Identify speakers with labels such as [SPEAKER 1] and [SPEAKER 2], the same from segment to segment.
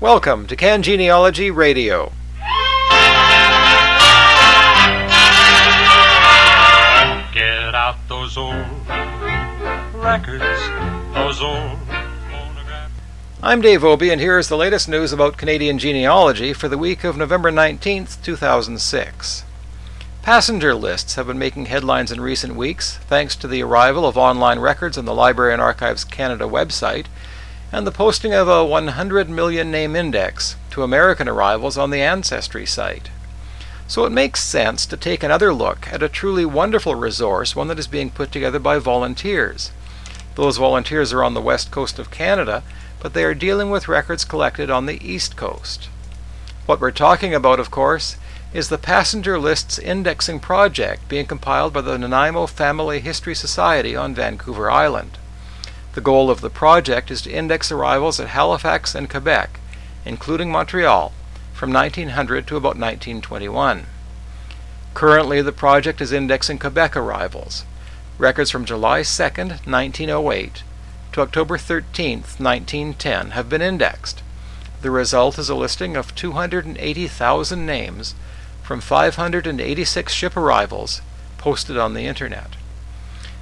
[SPEAKER 1] Welcome to Can Genealogy Radio.
[SPEAKER 2] Get out those old records, those old phonographs.
[SPEAKER 1] I'm Dave Obee, and here is the latest news about Canadian genealogy for the week of November 19th, 2006. Passenger lists have been making headlines in recent weeks thanks to the arrival of online records on the Library and Archives Canada website and the posting of a 100 million name index to American arrivals on the Ancestry site. So it makes sense to take another look at a truly wonderful resource, one that is being put together by volunteers. Those volunteers are on the west coast of Canada, but they are dealing with records collected on the east coast. What we're talking about, of course, is the Passenger Lists Indexing Project being compiled by the Nanaimo Family History Society on Vancouver Island. The goal of the project is to index arrivals at Halifax and Quebec, including Montreal, from 1900 to about 1921. Currently, the project is indexing Quebec arrivals. Records from July 2, 1908 to October 13, 1910 have been indexed. The result is a listing of 280,000 names from 586 ship arrivals posted on the Internet.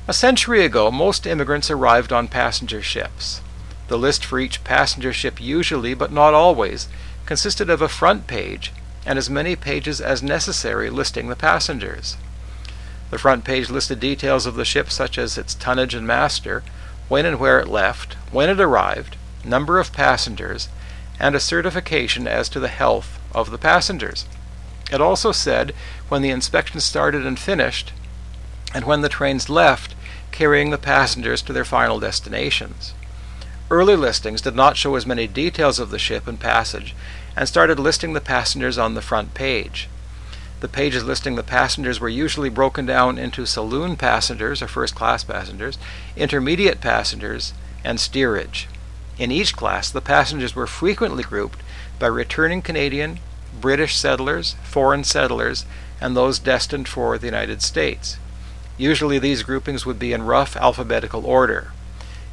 [SPEAKER 1] A century ago, most immigrants arrived on passenger ships. The list for each passenger ship usually, but not always, consisted of a front page and as many pages as necessary listing the passengers. The front page listed details of the ship such as its tonnage and master, when and where it left, when it arrived, number of passengers, and a certification as to the health of the passengers. It also said when the inspection started and finished, and when the trains left, carrying the passengers to their final destinations. Early listings did not show as many details of the ship and passage, and started listing the passengers on the front page. The pages listing the passengers were usually broken down into saloon passengers or first class passengers, intermediate passengers, and steerage. In each class, the passengers were frequently grouped by returning Canadian, British settlers, foreign settlers, and those destined for the United States. Usually these groupings would be in rough alphabetical order.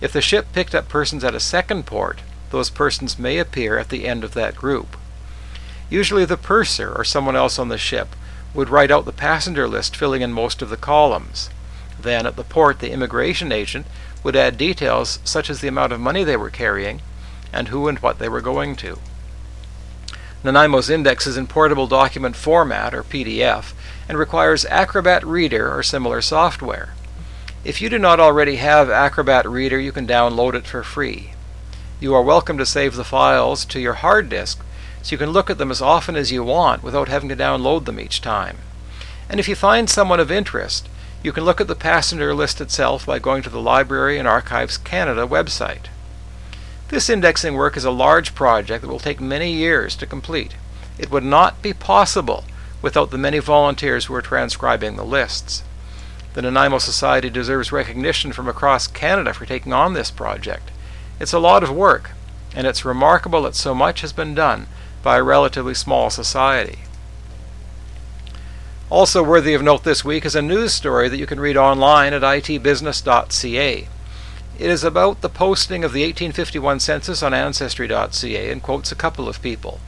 [SPEAKER 1] If the ship picked up persons at a second port, those persons may appear at the end of that group. Usually the purser or someone else on the ship would write out the passenger list filling in most of the columns. Then at the port the immigration agent would add details such as the amount of money they were carrying and who and what they were going to. Nanaimo's index is in portable document format, or PDF, and requires Acrobat Reader or similar software. If you do not already have Acrobat Reader, you can download it for free. You are welcome to save the files to your hard disk so you can look at them as often as you want without having to download them each time. And if you find someone of interest, you can look at the passenger list itself by going to the Library and Archives Canada website. This indexing work is a large project that will take many years to complete. It would not be possible without the many volunteers who are transcribing the lists. The Nanaimo Society deserves recognition from across Canada for taking on this project. It's a lot of work, and it's remarkable that so much has been done by a relatively small society. Also worthy of note this week is a news story that you can read online at itbusiness.ca. It is about the posting of the 1851 census on Ancestry.ca and quotes a couple of people.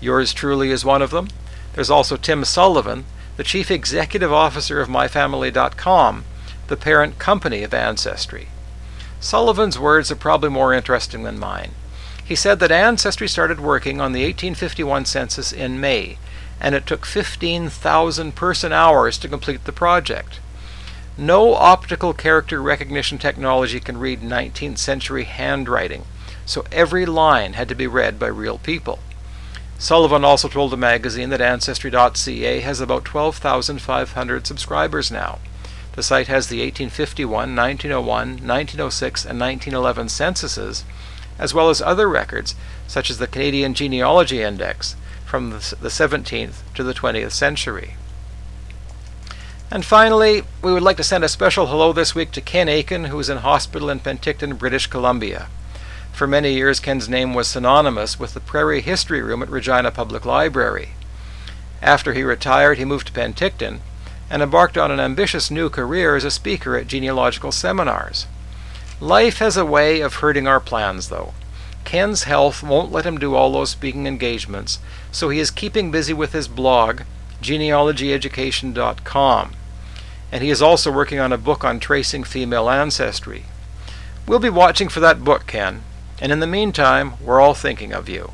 [SPEAKER 1] Yours truly is one of them. There's also Tim Sullivan, the chief executive officer of MyFamily.com, the parent company of Ancestry. Sullivan's words are probably more interesting than mine. He said that Ancestry started working on the 1851 census in May, and it took 15,000 person hours to complete the project. No optical character recognition technology can read 19th century handwriting, so every line had to be read by real people. Sullivan also told the magazine that Ancestry.ca has about 12,500 subscribers now. The site has the 1851, 1901, 1906, and 1911 censuses, as well as other records, such as the Canadian Genealogy Index from the 17th to the 20th century. And finally, we would like to send a special hello this week to Ken Aitken, who is in hospital in Penticton, British Columbia. For many years, Ken's name was synonymous with the Prairie History Room at Regina Public Library. After he retired, he moved to Penticton and embarked on an ambitious new career as a speaker at genealogical seminars. Life has a way of hurting our plans, though. Ken's health won't let him do all those speaking engagements, so he is keeping busy with his blog, genealogyeducation.com. And he is also working on a book on tracing female ancestry. We'll be watching for that book, Ken, and in the meantime, we're all thinking of you.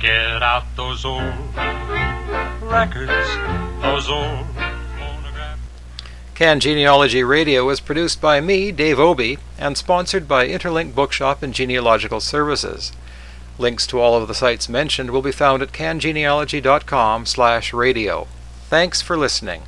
[SPEAKER 2] Get out those old records, those old
[SPEAKER 1] Can Genealogy Radio is produced by me, Dave Obee, and sponsored by Interlink Bookshop and Genealogical Services. Links to all of the sites mentioned will be found at cangenealogy.com/radio. Thanks for listening.